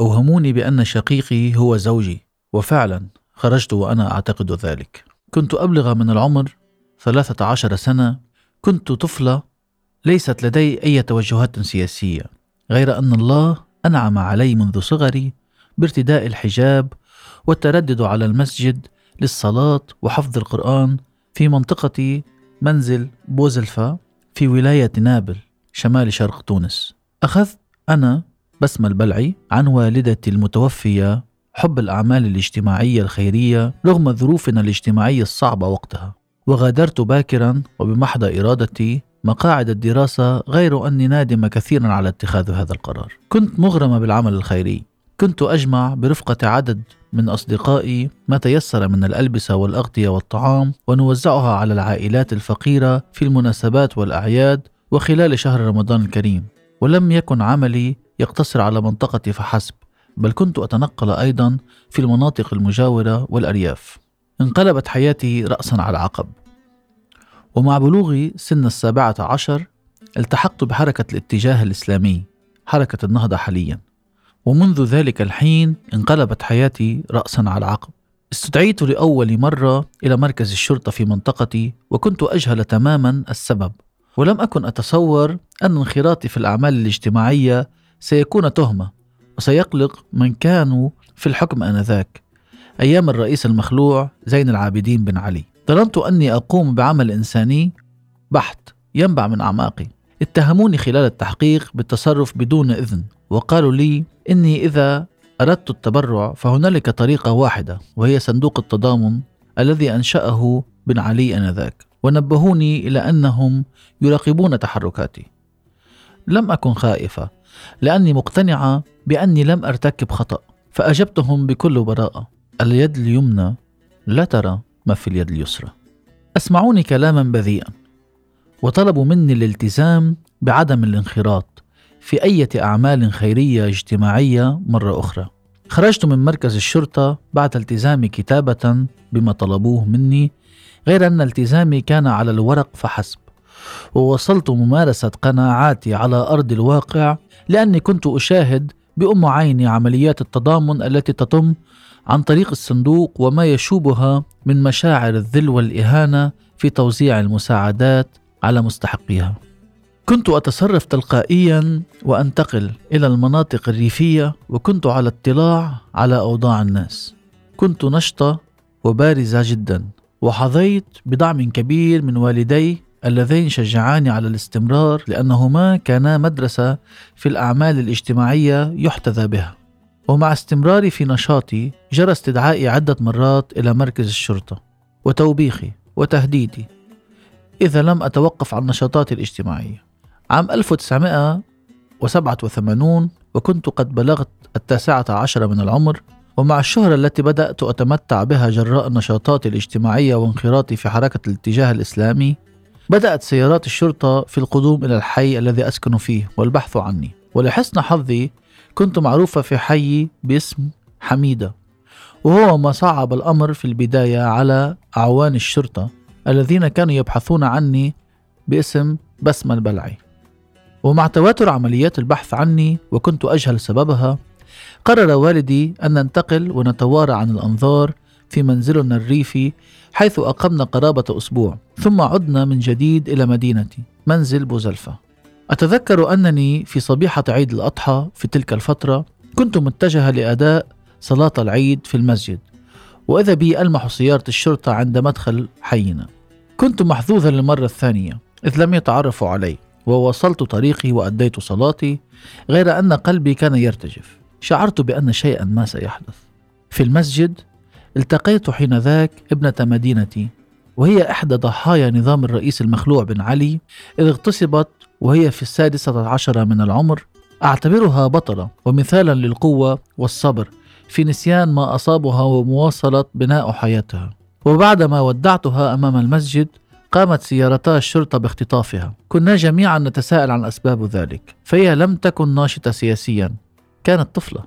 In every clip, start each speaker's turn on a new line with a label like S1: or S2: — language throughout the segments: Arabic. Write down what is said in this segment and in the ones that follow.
S1: أوهموني بأن شقيقي هو زوجي وفعلا خرجت وأنا أعتقد ذلك. كنت أبلغ من العمر ثلاثة عشر سنة. كنت طفلة ليست لدي أي توجهات سياسية غير أن الله أنعم علي منذ صغري بارتداء الحجاب والتردد على المسجد للصلاة وحفظ القرآن في منطقة منزل بوزلفا في ولاية نابل شمال شرق تونس. أخذت أنا بسمة البلعي عن والدتي المتوفية حب الأعمال الاجتماعية الخيرية رغم ظروفنا الاجتماعية الصعبة وقتها. وغادرت باكرا وبمحض إرادتي مقاعد الدراسة غير أني نادم كثيرا على اتخاذ هذا القرار. كنت مغرمة بالعمل الخيري. كنت أجمع برفقة عدد من أصدقائي ما تيسر من الألبسة والأغطية والطعام ونوزعها على العائلات الفقيرة في المناسبات والأعياد وخلال شهر رمضان الكريم. ولم يكن عملي يقتصر على منطقتي فحسب بل كنت أتنقل أيضا في المناطق المجاورة والأرياف. انقلبت حياتي رأسا على عقب ومع بلوغي سن السابعة عشر التحقت بحركة الاتجاه الإسلامي حركة النهضة حاليا. ومنذ ذلك الحين انقلبت حياتي رأسا على عقب استدعيت لأول مرة إلى مركز الشرطة في منطقتي وكنت أجهل تماما السبب. ولم أكن أتصور أن انخراطي في الأعمال الاجتماعية سيكون تهمة وسيقلق من كانوا في الحكم آنذاك. أيام الرئيس المخلوع زين العابدين بن علي. ظننت أني أقوم بعمل إنساني بحت ينبع من أعماقي. اتهموني خلال التحقيق بالتصرف بدون إذن وقالوا لي إني إذا أردت التبرع فهنالك طريقة واحدة وهي صندوق التضامن الذي أنشأه بن علي آنذاك. ونبهوني إلى أنهم يراقبون تحركاتي. لم أكن خائفة. لأني مقتنعة بأني لم أرتكب خطأ فأجبتهم بكل براءة. اليد اليمنى لا ترى ما في اليد اليسرى. أسمعوني كلاما بذيئا. وطلبوا مني الالتزام بعدم الانخراط في أي أعمال خيرية اجتماعية مرة أخرى. خرجت من مركز الشرطة بعد التزامي كتابة بما طلبوه مني غير أن التزامي كان على الورق فحسب. ووصلت ممارسة قناعاتي على أرض الواقع لأني كنت أشاهد بأم عيني عمليات التضامن التي تتم عن طريق الصندوق وما يشوبها من مشاعر الذل والإهانة في توزيع المساعدات على مستحقيها. كنت أتصرف تلقائيا وأنتقل إلى المناطق الريفية وكنت على اطلاع على أوضاع الناس. كنت نشطة وبارزة جدا وحظيت بدعم كبير من والدي اللذين شجعاني على الاستمرار لأنهما كانا مدرسة في الأعمال الاجتماعية يحتذى بها. ومع استمراري في نشاطي جرى استدعائي عدة مرات إلى مركز الشرطة وتوبيخي وتهديدي إذا لم أتوقف عن نشاطاتي الاجتماعية. عام 1987 وكنت قد بلغت التاسعة عشر من العمر ومع الشهرة التي بدأت أتمتع بها جراء نشاطاتي الاجتماعية وانخراطي في حركة الاتجاه الإسلامي بدأت سيارات الشرطة في القدوم إلى الحي الذي أسكن فيه والبحث عني. ولحسن حظي كنت معروفة في حي باسم حميدة وهو ما صعب الأمر في البداية على أعوان الشرطة الذين كانوا يبحثون عني باسم بسمة البلعي. ومع تواتر عمليات البحث عني وكنت أجهل سببها قرر والدي أن ننتقل ونتوارى عن الأنظار في منزلنا الريفي حيث أقمنا قرابة أسبوع ثم عدنا من جديد إلى مدينتي منزل بوزلفة. أتذكر أنني في صبيحة عيد الأضحى في تلك الفترة كنت متجهة لأداء صلاة العيد في المسجد وإذا بي ألمح سيارة الشرطة عند مدخل حينا. كنت محظوظا للمرة الثانية إذ لم يتعرفوا علي وواصلت طريقي وأديت صلاتي غير أن قلبي كان يرتجف. شعرت بأن شيئا ما سيحدث. في المسجد التقيت حينذاك ابنة مدينتي وهي إحدى ضحايا نظام الرئيس المخلوع بن علي إذ اغتصبت وهي في السادسة عشرة من العمر. أعتبرها بطلة ومثالا للقوة والصبر في نسيان ما أصابها ومواصلة بناء حياتها. وبعدما ودعتها أمام المسجد قامت سيارتا الشرطة باختطافها. كنا جميعا نتساءل عن أسباب ذلك فهي لم تكن ناشطة سياسيا. كانت طفلة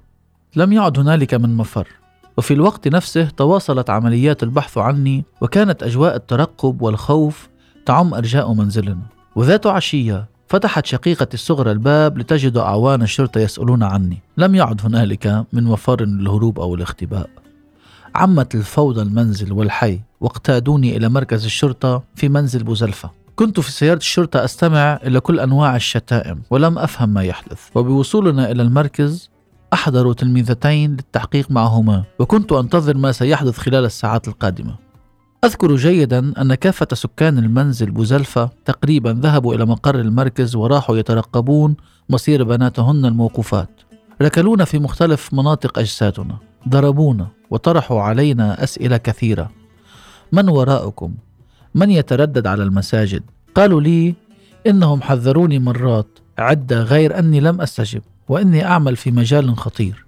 S1: لم يعد هنالك من مفر. وفي الوقت نفسه تواصلت عمليات البحث عني وكانت أجواء الترقب والخوف تعم أرجاء منزلنا. وذات عشية فتحت شقيقتي الصغرى الباب لتجد أعوان الشرطة يسألون عني. لم يعد هنالك من مفر للهروب أو الاختباء. عمت الفوضى المنزل والحي واقتادوني إلى مركز الشرطة في منزل بوزلفة. كنت في سيارة الشرطة أستمع إلى كل أنواع الشتائم ولم أفهم ما يحدث. وبوصولنا إلى المركز أحضروا تلميذتين للتحقيق معهما وكنت أنتظر ما سيحدث خلال الساعات القادمة. أذكر جيدا أن كافة سكان المنزل بوزلفة تقريبا ذهبوا إلى مقر المركز وراحوا يترقبون مصير بناتهن الموقوفات. ركلونا في مختلف مناطق أجسادنا. ضربونا وطرحوا علينا أسئلة كثيرة. من وراءكم؟ من يتردد على المساجد؟ قالوا لي إنهم حذروني مرات عدة غير أني لم أستجب. وإني أعمل في مجال خطير.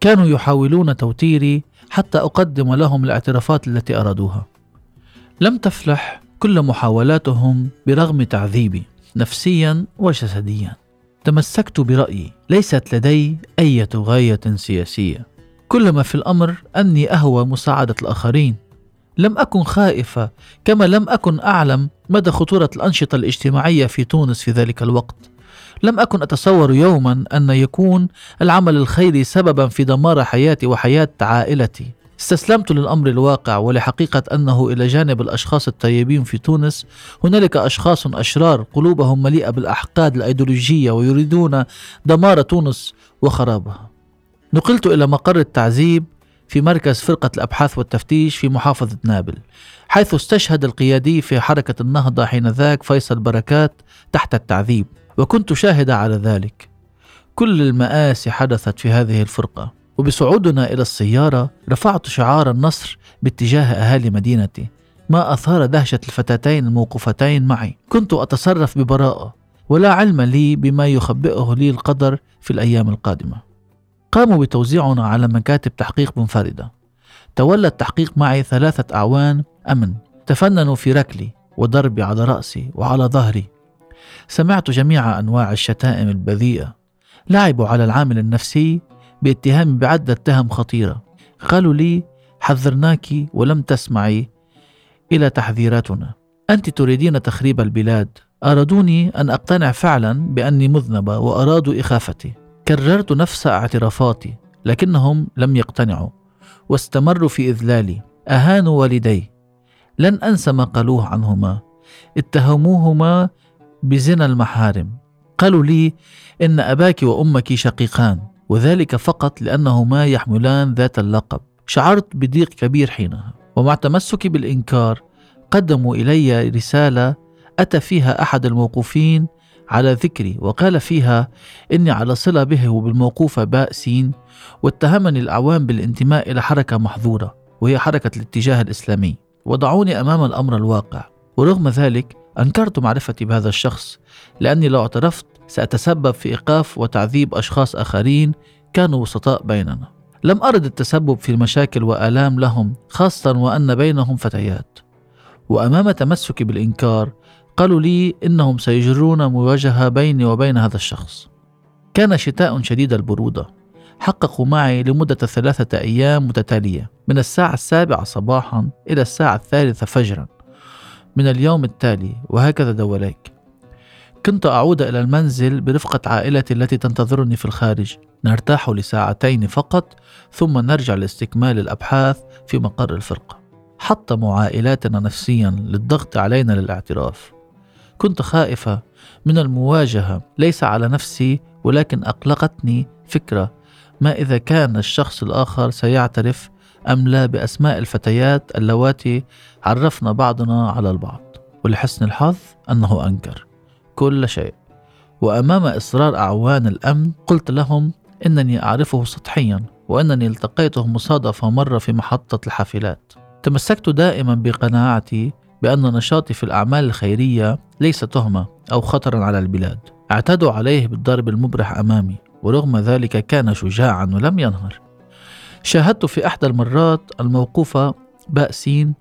S1: كانوا يحاولون توتيري حتى أقدم لهم الاعترافات التي أرادوها. لم تفلح كل محاولاتهم برغم تعذيبي نفسيا وجسديا. تمسكت برأيي ليست لدي أي غاية سياسية. كل ما في الأمر أني أهوى مساعدة الآخرين. لم أكن خائفة كما لم أكن أعلم مدى خطورة الأنشطة الاجتماعية في تونس في ذلك الوقت. لم أكن أتصور يوما أن يكون العمل الخيري سببا في دمار حياتي وحياة عائلتي. استسلمت للأمر الواقع ولحقيقة أنه إلى جانب الأشخاص الطيبين في تونس هنالك أشخاص أشرار قلوبهم مليئة بالأحقاد الأيديولوجية ويريدون دمار تونس وخرابها. نقلت إلى مقر التعذيب في مركز فرقة الأبحاث والتفتيش في محافظة نابل حيث استشهد القيادي في حركة النهضة حينذاك فيصل بركات تحت التعذيب. وكنت شاهدة على ذلك. كل المآسي حدثت في هذه الفرقة وبصعودنا إلى السيارة رفعت شعار النصر باتجاه أهالي مدينتي ما أثار دهشة الفتاتين الموقوفتين معي. كنت أتصرف ببراءة ولا علم لي بما يخبئه لي القدر في الأيام القادمة. قاموا بتوزيعنا على مكاتب تحقيق منفردة. تولى التحقيق معي ثلاثة أعوان أمن. تفننوا في ركلي وضربي على رأسي وعلى ظهري. سمعت جميع أنواع الشتائم البذيئة لعبوا على العامل النفسي باتهامي بعدة تهم خطيرة. قالوا لي حذرناك ولم تسمعي إلى تحذيراتنا. أنت تريدين تخريب البلاد. أرادوني أن أقتنع فعلا بأني مذنبة وأرادوا إخافتي. كررت نفس اعترافاتي لكنهم لم يقتنعوا واستمروا في إذلالي. أهانوا والدي. لن أنسى ما قالوه عنهما. اتهموهما بزنا المحارم. قالوا لي إن أباك وأمك شقيقان وذلك فقط لأنهما يحملان ذات اللقب. شعرت بضيق كبير حينها ومع تمسكي بالإنكار قدموا إلي رسالة أتى فيها أحد الموقوفين على ذكري وقال فيها إني على صلة به وبالموقوفة باء سين واتهمني الأعوام بالانتماء إلى حركة محظورة وهي حركة الاتجاه الإسلامي. وضعوني أمام الأمر الواقع. ورغم ذلك أنكرت معرفتي بهذا الشخص لأني لو اعترفت سأتسبب في إيقاف وتعذيب أشخاص آخرين كانوا وسطاء بيننا. لم أرد التسبب في المشاكل وآلام لهم خاصة وأن بينهم فتيات. وأمام تمسكي بالإنكار قالوا لي إنهم سيجرون مواجهة بيني وبين هذا الشخص. كان شتاء شديد البرودة. حققوا معي لمدة ثلاثة أيام متتالية من الساعة السابعة صباحا إلى الساعة الثالثة فجرا. من اليوم التالي وهكذا دواليك كنت أعود إلى المنزل برفقة عائلتي التي تنتظرني في الخارج. نرتاح لساعتين فقط ثم نرجع لاستكمال الأبحاث في مقر الفرقة. حطموا عائلاتنا نفسيا للضغط علينا للاعتراف. كنت خائفة من المواجهة ليس على نفسي ولكن أقلقتني فكرة ما إذا كان الشخص الآخر سيعترف أم لا بأسماء الفتيات اللواتي عرفنا بعضنا على البعض ولحسن الحظ أنه أنكر كل شيء. وأمام إصرار أعوان الأمن قلت لهم إنني أعرفه سطحيا وأنني التقيته مصادفة مرة في محطة الحافلات. تمسكت دائما بقناعتي بأن نشاطي في الأعمال الخيرية ليس تهمة أو خطرا على البلاد. اعتادوا عليه بالضرب المبرح أمامي ورغم ذلك كان شجاعا ولم ينهر. شاهدت في إحدى المرات الموقوفة بأسين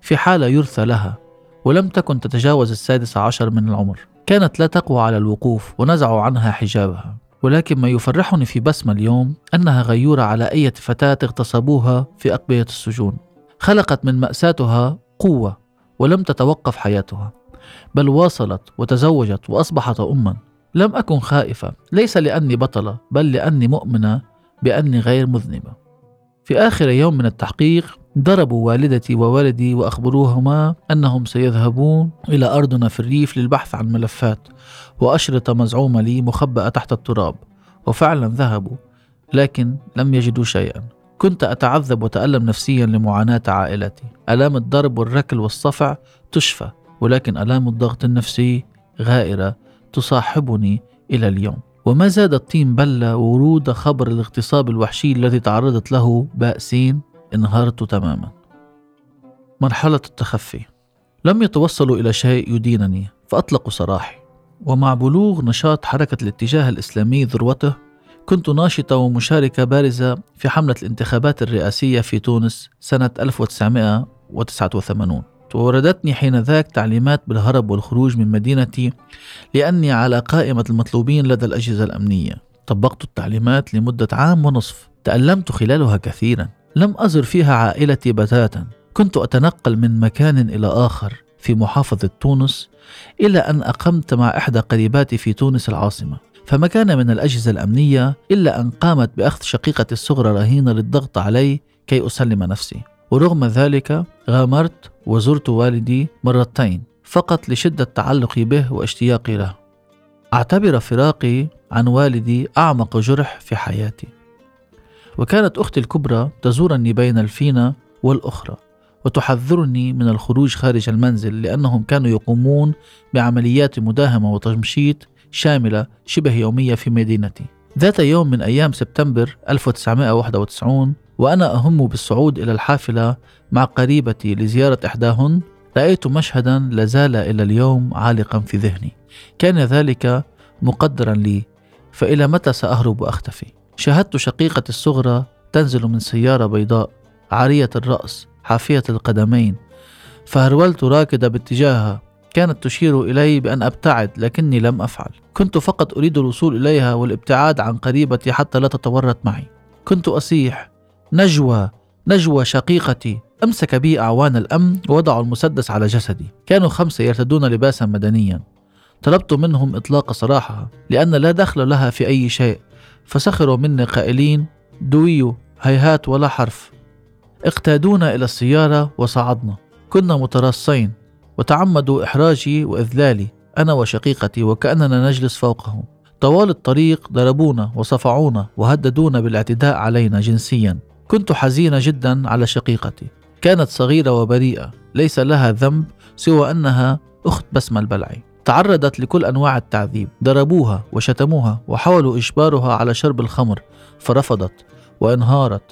S1: في حالة يرثى لها ولم تكن تتجاوز السادس عشر من العمر. كانت لا تقوى على الوقوف ونزعوا عنها حجابها. ولكن ما يفرحني في بسمة اليوم أنها غيورة على أي فتاة اغتصبوها في أقبية السجون. خلقت من مأساتها قوة ولم تتوقف حياتها بل واصلت وتزوجت وأصبحت أما. لم أكن خائفة ليس لأني بطلة بل لأني مؤمنة بأني غير مذنبة. في آخر يوم من التحقيق ضربوا والدتي ووالدي وأخبروهما أنهم سيذهبون إلى أرضنا في الريف للبحث عن ملفات وأشرطة مزعومة لي مخبأة تحت التراب وفعلا ذهبوا لكن لم يجدوا شيئا. كنت أتعذب وتألم نفسيا لمعاناة عائلتي. ألام الضرب والركل والصفع تشفى ولكن ألام الضغط النفسي غائرة تصاحبني إلى اليوم. وما زاد الطين بلة ورود خبر الاغتصاب الوحشي الذي تعرضت له بأسين انهارت تماما. مرحلة التخفي. لم يتوصلوا إلى شيء يدينني فأطلقوا سراحي. ومع بلوغ نشاط حركة الاتجاه الإسلامي ذروته كنت ناشطة ومشاركة بارزة في حملة الانتخابات الرئاسية في تونس سنة 1989 ووردتني حين ذاك تعليمات بالهرب والخروج من مدينتي لأني على قائمة المطلوبين لدى الأجهزة الأمنية. طبقت التعليمات لمدة عام ونصف. تألمت خلالها كثيرا. لم أزر فيها عائلتي بتاتا. كنت أتنقل من مكان إلى آخر في محافظة تونس إلى أن أقمت مع إحدى قريباتي في تونس العاصمة. فما كان من الأجهزة الأمنية إلا أن قامت بأخذ شقيقتي الصغرى رهينة للضغط علي كي أسلم نفسي. ورغم ذلك غامرت وزرت والدي مرتين فقط لشدة تعلقي به واشتياقي له. أعتبر فراقي عن والدي أعمق جرح في حياتي. وكانت أختي الكبرى تزورني بين الفينة والأخرى وتحذرني من الخروج خارج المنزل لأنهم كانوا يقومون بعمليات مداهمة وتمشيط شاملة شبه يومية في مدينتي. ذات يوم من أيام سبتمبر 1991 وأنا أهم بالصعود إلى الحافلة مع قريبتي لزيارة إحداهن رأيت مشهدا لازال إلى اليوم عالقا في ذهني. كان ذلك مقدرا لي فإلى متى سأهرب وأختفي؟ شاهدت شقيقتي الصغرى تنزل من سيارة بيضاء عارية الرأس حافية القدمين فهرولت راكدة باتجاهها. كانت تشير إلي بأن أبتعد لكني لم أفعل. كنت فقط أريد الوصول إليها والابتعاد عن قريبتي حتى لا تتورط معي. كنت أصيح نجوى نجوى شقيقتي أمسك بي أعوان الأمن ووضعوا المسدس على جسدي. كانوا خمسة يرتدون لباسا مدنيا. طلبت منهم إطلاق سراحها لأن لا دخل لها في أي شيء. فسخروا مني قائلين دويو هيهات ولا حرف. اقتادونا إلى السيارة وصعدنا. كنا متراصين وتعمدوا إحراجي وإذلالي أنا وشقيقتي وكأننا نجلس فوقهم. طوال الطريق ضربونا وصفعونا وهددونا بالاعتداء علينا جنسيا. كنت حزينة جدا على شقيقتي. كانت صغيرة وبريئة ليس لها ذنب سوى أنها أخت بسمة البلعي. تعرضت لكل أنواع التعذيب ضربوها وشتموها وحاولوا إجبارها على شرب الخمر فرفضت وإنهارت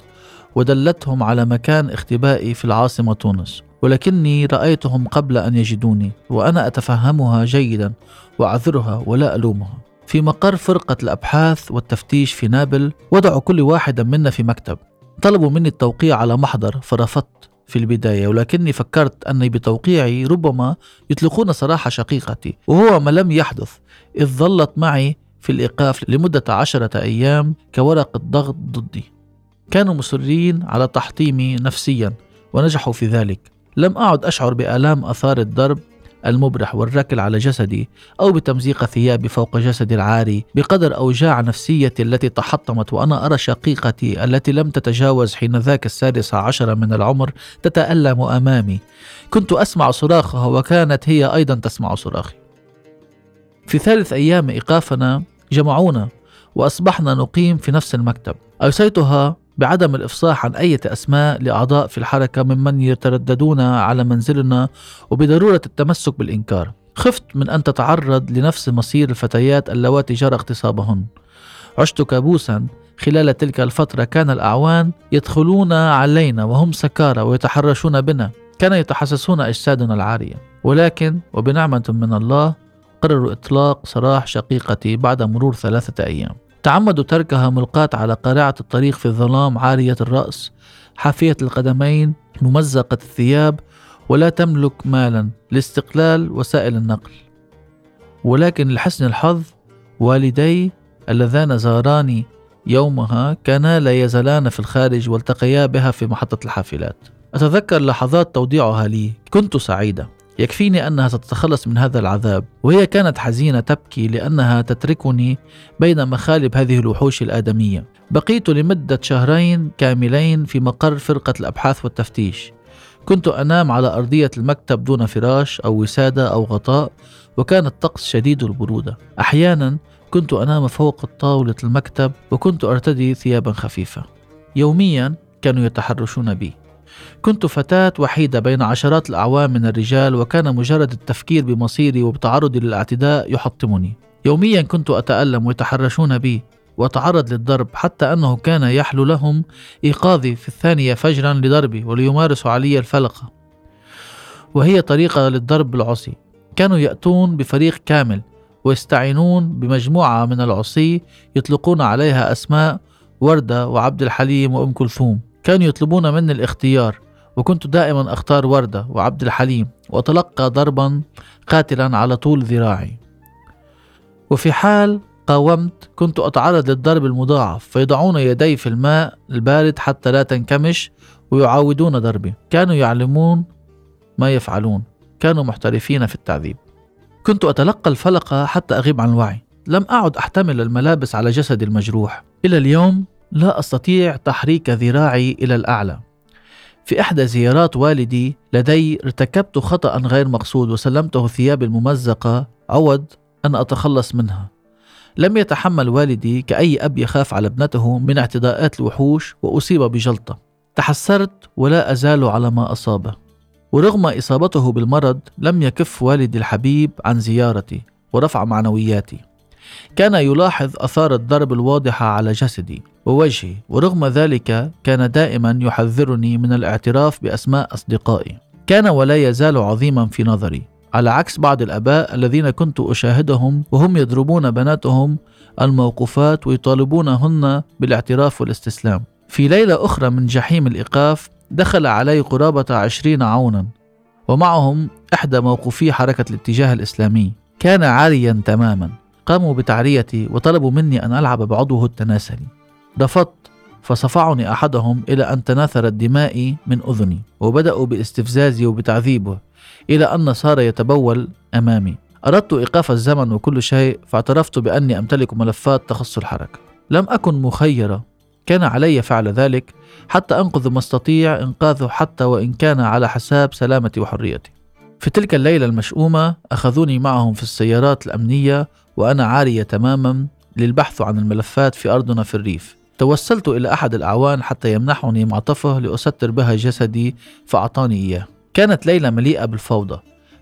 S1: ودلتهم على مكان اختبائي في العاصمة تونس. ولكني رأيتهم قبل أن يجدوني وأنا أتفهمها جيدا وأعذرها ولا ألومها. في مقر فرقة الأبحاث والتفتيش في نابل وضعوا كل واحد منا في مكتب. طلبوا مني التوقيع على محضر فرفضت في البداية ولكني فكرت أني بتوقيعي ربما يطلقون سراح شقيقتي وهو ما لم يحدث إذ ظلت معي في الإيقاف لمدة عشرة أيام كورقة ضغط ضدي. كانوا مصرين على تحطيمي نفسيا ونجحوا في ذلك. لم أعد أشعر بآلام أثار الضرب المبرح والركل على جسدي أو بتمزيق ثيابي فوق جسدي العاري بقدر أوجاع نفسيتي التي تحطمت وأنا أرى شقيقتي التي لم تتجاوز حين ذاك السادسة عشر من العمر تتألم أمامي. كنت أسمع صراخها وكانت هي أيضا تسمع صراخي. في ثالث أيام إيقافنا جمعونا وأصبحنا نقيم في نفس المكتب. أوصيتها بعدم الإفصاح عن أي أسماء لأعضاء في الحركة ممن يترددون على منزلنا وبضرورة التمسك بالإنكار. خفت من أن تتعرض لنفس مصير الفتيات اللواتي جرى اغتصابهن. عشت كابوسا خلال تلك الفترة كان الأعوان يدخلون علينا وهم سكارى ويتحرشون بنا. كانوا يتحسسون أجسادنا العارية. ولكن وبنعمة من الله قرروا إطلاق سراح شقيقتي بعد مرور ثلاثة أيام. تعمدوا تركها ملقاة على قارعة الطريق في الظلام عارية الرأس حافية القدمين ممزقة الثياب ولا تملك مالا لاستقلال وسائل النقل. ولكن لحسن الحظ والدي اللذان زاراني يومها كانا لا يزالان في الخارج والتقيا بها في محطة الحافلات. أتذكر لحظات توديعها لي. كنت سعيدة يكفيني أنها ستتخلص من هذا العذاب. وهي كانت حزينة تبكي لأنها تتركني بين مخالب هذه الوحوش الآدمية. بقيت لمدة شهرين كاملين في مقر فرقة الأبحاث والتفتيش. كنت أنام على أرضية المكتب دون فراش أو وسادة أو غطاء وكان الطقس شديد البرودة. أحيانا كنت أنام فوق طاولة المكتب وكنت أرتدي ثيابا خفيفة. يوميا كانوا يتحرشون بي. كنت فتاة وحيدة بين عشرات الأعوام من الرجال وكان مجرد التفكير بمصيري وبتعرضي للاعتداء يحطمني. يوميا كنت أتألم ويتحرشون بي وأتعرض للضرب حتى أنه كان يحلو لهم إيقاظي في الثانية فجرا لضربي وليمارسوا علي الفلقة وهي طريقة للضرب بالعصي. كانوا يأتون بفريق كامل ويستعينون بمجموعة من العصي يطلقون عليها أسماء وردة وعبد الحليم وأم كلثوم. كانوا يطلبون مني الاختيار وكنت دائما أختار وردة وعبد الحليم وأتلقى ضربا قاتلا على طول ذراعي. وفي حال قاومت كنت أتعرض للضرب المضاعف فيضعون يدي في الماء البارد حتى لا تنكمش ويعاودون ضربي. كانوا يعلمون ما يفعلون. كانوا محترفين في التعذيب. كنت أتلقى الفلقة حتى أغيب عن الوعي. لم أعد أحتمل الملابس على جسدي المجروح. إلى اليوم لا أستطيع تحريك ذراعي إلى الأعلى. في إحدى زيارات والدي لدي ارتكبت خطأ غير مقصود وسلمته ثيابي الممزقة. عوض أن أتخلص منها. لم يتحمل والدي كأي أب يخاف على ابنته من اعتداءات الوحوش وأصيب بجلطة. تحسرت ولا أزال على ما أصابه. ورغم إصابته بالمرض لم يكف والدي الحبيب عن زيارتي ورفع معنوياتي. كان يلاحظ أثار الضرب الواضحة على جسدي ووجهي ورغم ذلك كان دائما يحذرني من الاعتراف بأسماء أصدقائي. كان ولا يزال عظيما في نظري على عكس بعض الأباء الذين كنت أشاهدهم وهم يضربون بناتهم الموقوفات ويطالبونهن بالاعتراف والاستسلام. في ليلة أخرى من جحيم الإيقاف دخل علي قرابة عشرين عونا ومعهم إحدى موقوفي حركة الاتجاه الإسلامي. كان عاريا تماما. قاموا بتعريتي وطلبوا مني أن ألعب بعضوه التناسلي. رفضت فصفعني أحدهم إلى أن تناثرت دمائي من أذني وبدأوا باستفزازي وبتعذيبه إلى أن صار يتبول أمامي. أردت إيقاف الزمن وكل شيء فاعترفت بأني أمتلك ملفات تخص الحركة. لم أكن مخيرة. كان علي فعل ذلك حتى أنقذ ما أستطيع إنقاذه حتى وإن كان على حساب سلامتي وحريتي. في تلك الليلة المشؤومة أخذوني معهم في السيارات الأمنية وأنا عارية تماما للبحث عن الملفات في أرضنا في الريف. توسلت إلى أحد الأعوان حتى يمنحني معطفه لأستر بها جسدي فأعطاني إياه. كانت ليلة مليئة بالفوضى.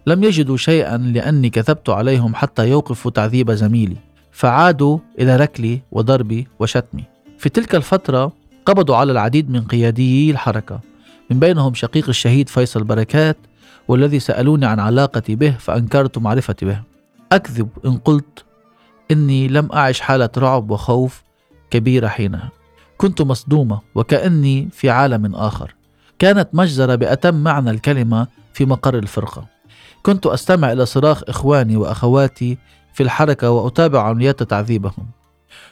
S1: لم يجدوا شيئا لأني كذبت عليهم حتى يوقفوا تعذيب زميلي. فعادوا إلى ركلي وضربي وشتمي. في تلك الفترة قبضوا على العديد من قياديي الحركة. من بينهم شقيق الشهيد فيصل بركات والذي سألوني عن علاقتي به فأنكرت معرفتي به. أكذب إن قلت إني لم أعش حالة رعب وخوف كبيرة حينها. كنت مصدومة وكأني في عالم آخر. كانت مجزرة بأتم معنى الكلمة في مقر الفرقة. كنت أستمع إلى صراخ إخواني وأخواتي في الحركة وأتابع عمليات تعذيبهم.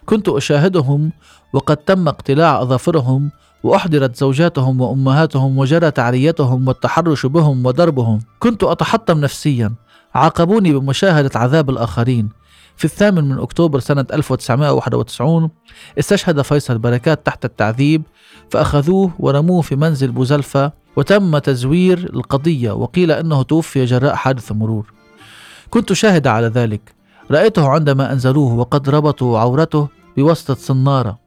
S1: كنت أشاهدهم وقد تم اقتلاع أظافرهم وأحضرت زوجاتهم وأمهاتهم وجرى تعريتهم والتحرش بهم وضربهم. كنت أتحطم نفسيا. عاقبوني بمشاهدة عذاب الآخرين. في الثامن من أكتوبر سنة 1991 استشهد فيصل بركات تحت التعذيب فأخذوه ورموه في منزل بوزلفة وتم تزوير القضية وقيل أنه توفي جراء حادث مرور. كنت شاهدة على ذلك. رأيته عندما أنزلوه وقد ربطوا عورته بواسطة صنارة.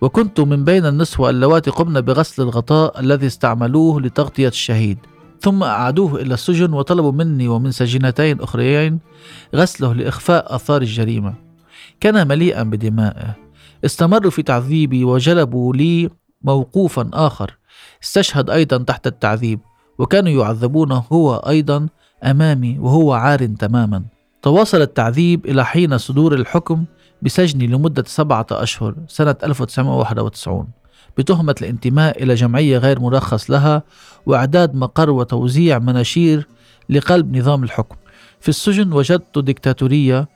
S1: وكنت من بين النسوة اللواتي قمن بغسل الغطاء الذي استعملوه لتغطية الشهيد. ثم أعادوه إلى السجن وطلبوا مني ومن سجينتين أخريين غسله لإخفاء آثار الجريمة. كان مليئا بدمائه. استمروا في تعذيبي وجلبوا لي موقوفا آخر. استشهد أيضا تحت التعذيب. وكانوا يعذبونه هو أيضا أمامي وهو عار تماما. تواصل التعذيب إلى حين صدور الحكم بسجني لمدة سبعة أشهر سنة 1991 بتهمة الانتماء إلى جمعية غير مرخص لها وإعداد مقر وتوزيع مناشير لقلب نظام الحكم. في السجن وجدت ديكتاتورية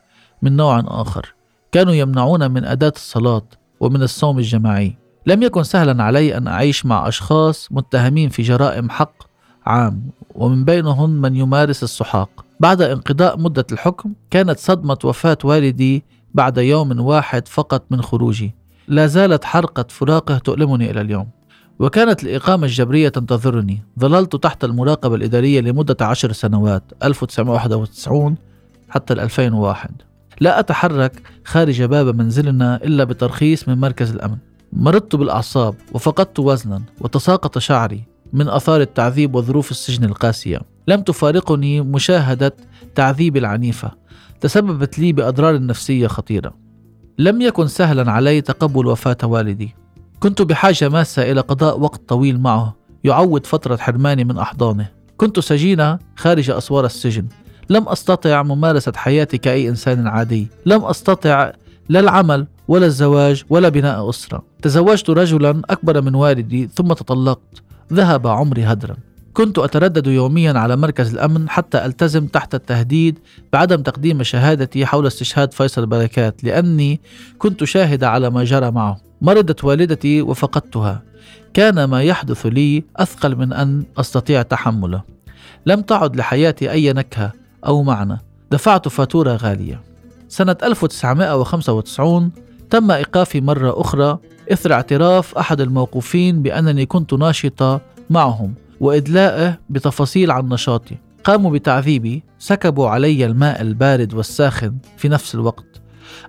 S1: من نوع آخر كانوا يمنعون من أداة الصلاة ومن الصوم الجماعي. لم يكن سهلا علي أن أعيش مع أشخاص متهمين في جرائم حق عام ومن بينهم من يمارس السحاق. بعد انقضاء مدة الحكم كانت صدمة وفاة والدي بعد يوم واحد فقط من خروجي. لا زالت حرقة فراقه تؤلمني إلى اليوم. وكانت الإقامة الجبرية تنتظرني. ظللت تحت المراقبة الإدارية لمدة عشر سنوات 1991 حتى 2001 لا أتحرك خارج باب منزلنا إلا بترخيص من مركز الأمن. مرضت بالأعصاب وفقدت وزنا وتساقط شعري من أثار التعذيب وظروف السجن القاسية. لم تفارقني مشاهدة تعذيب العنيفة. تسببت لي بأضرار نفسية خطيرة. لم يكن سهلا علي تقبل وفاة والدي. كنت بحاجة ماسة إلى قضاء وقت طويل معه يعوض فترة حرماني من أحضانه. كنت سجينة خارج أسوار السجن. لم أستطع ممارسة حياتي كأي إنسان عادي. لم أستطع لا العمل ولا الزواج ولا بناء أسرة. تزوجت رجلا أكبر من والدي ثم تطلقت. ذهب عمري هدرا. كنت أتردد يوميا على مركز الأمن حتى ألتزم تحت التهديد بعدم تقديم شهادتي حول استشهاد فيصل بركات لأني كنت شاهدة على ما جرى معه. مرضت والدتي وفقدتها. كان ما يحدث لي أثقل من أن أستطيع تحمله. لم تعد لحياتي أي نكهة أو معنى. دفعت فاتورة غالية. سنة 1995 تم إيقافي مرة أخرى إثر اعتراف أحد الموقوفين بأنني كنت ناشطة معهم. وإدلائه بتفاصيل عن نشاطي. قاموا بتعذيبي سكبوا علي الماء البارد والساخن في نفس الوقت.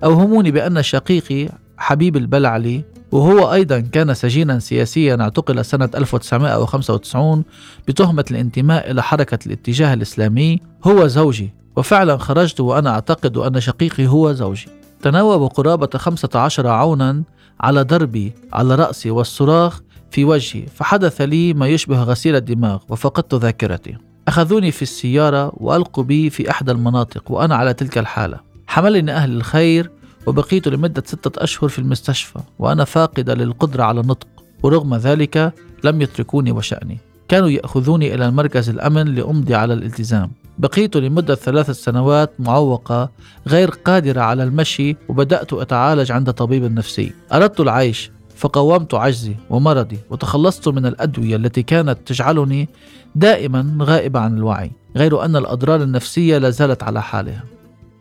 S1: أوهموني بأن شقيقي حبيب البلعلي وهو أيضا كان سجينا سياسيا اعتقل سنة 1995 بتهمة الانتماء إلى حركة الاتجاه الإسلامي. هو زوجي وفعلا خرجت وأنا أعتقد أن شقيقي هو زوجي. تناوب قرابة 15 عونا على ضربي على رأسي والصراخ في وجهي فحدث لي ما يشبه غسيل الدماغ وفقدت ذاكرتي. أخذوني في السيارة وألقوا بي في إحدى المناطق وأنا على تلك الحالة. حملني أهل الخير وبقيت لمدة ستة أشهر في المستشفى وأنا فاقدة للقدرة على النطق ورغم ذلك لم يتركوني وشأني. كانوا يأخذوني إلى المركز الأمن لأمضي على الالتزام. بقيت لمدة ثلاث سنوات معوقة غير قادرة على المشي وبدأت أتعالج عند طبيب نفسي أردت العيش فقاومت عجزي ومرضي وتخلصت من الأدوية التي كانت تجعلني دائما غائبة عن الوعي غير أن الأضرار النفسية لا زالت على حالها.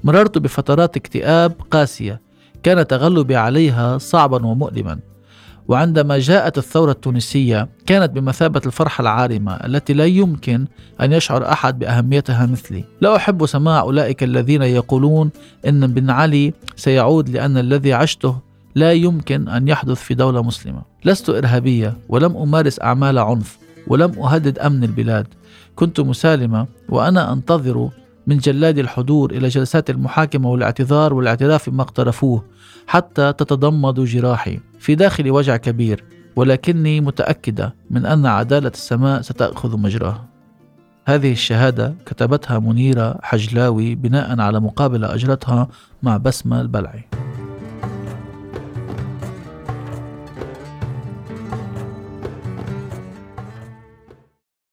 S1: مررت بفترات اكتئاب قاسية كان تغلبي عليها صعبا ومؤلما. وعندما جاءت الثورة التونسية كانت بمثابة الفرحة العارمة التي لا يمكن أن يشعر أحد بأهميتها مثلي. لا أحب سماع أولئك الذين يقولون أن بن علي سيعود لأن الذي عشته لا يمكن أن يحدث في دولة مسلمة. لست إرهابية ولم أمارس أعمال عنف ولم أهدد أمن البلاد. كنت مسالمة وأنا أنتظر من جلاد الحضور إلى جلسات المحاكمة والاعتذار والاعتراف بما اقترفوه حتى تتضمد جراحي في داخلي وجع كبير ولكني متأكدة من أن عدالة السماء ستأخذ مجراها. هذه الشهادة كتبتها منيرة حجلاوي بناء على مقابلة أجرتها مع بسمة البلعي.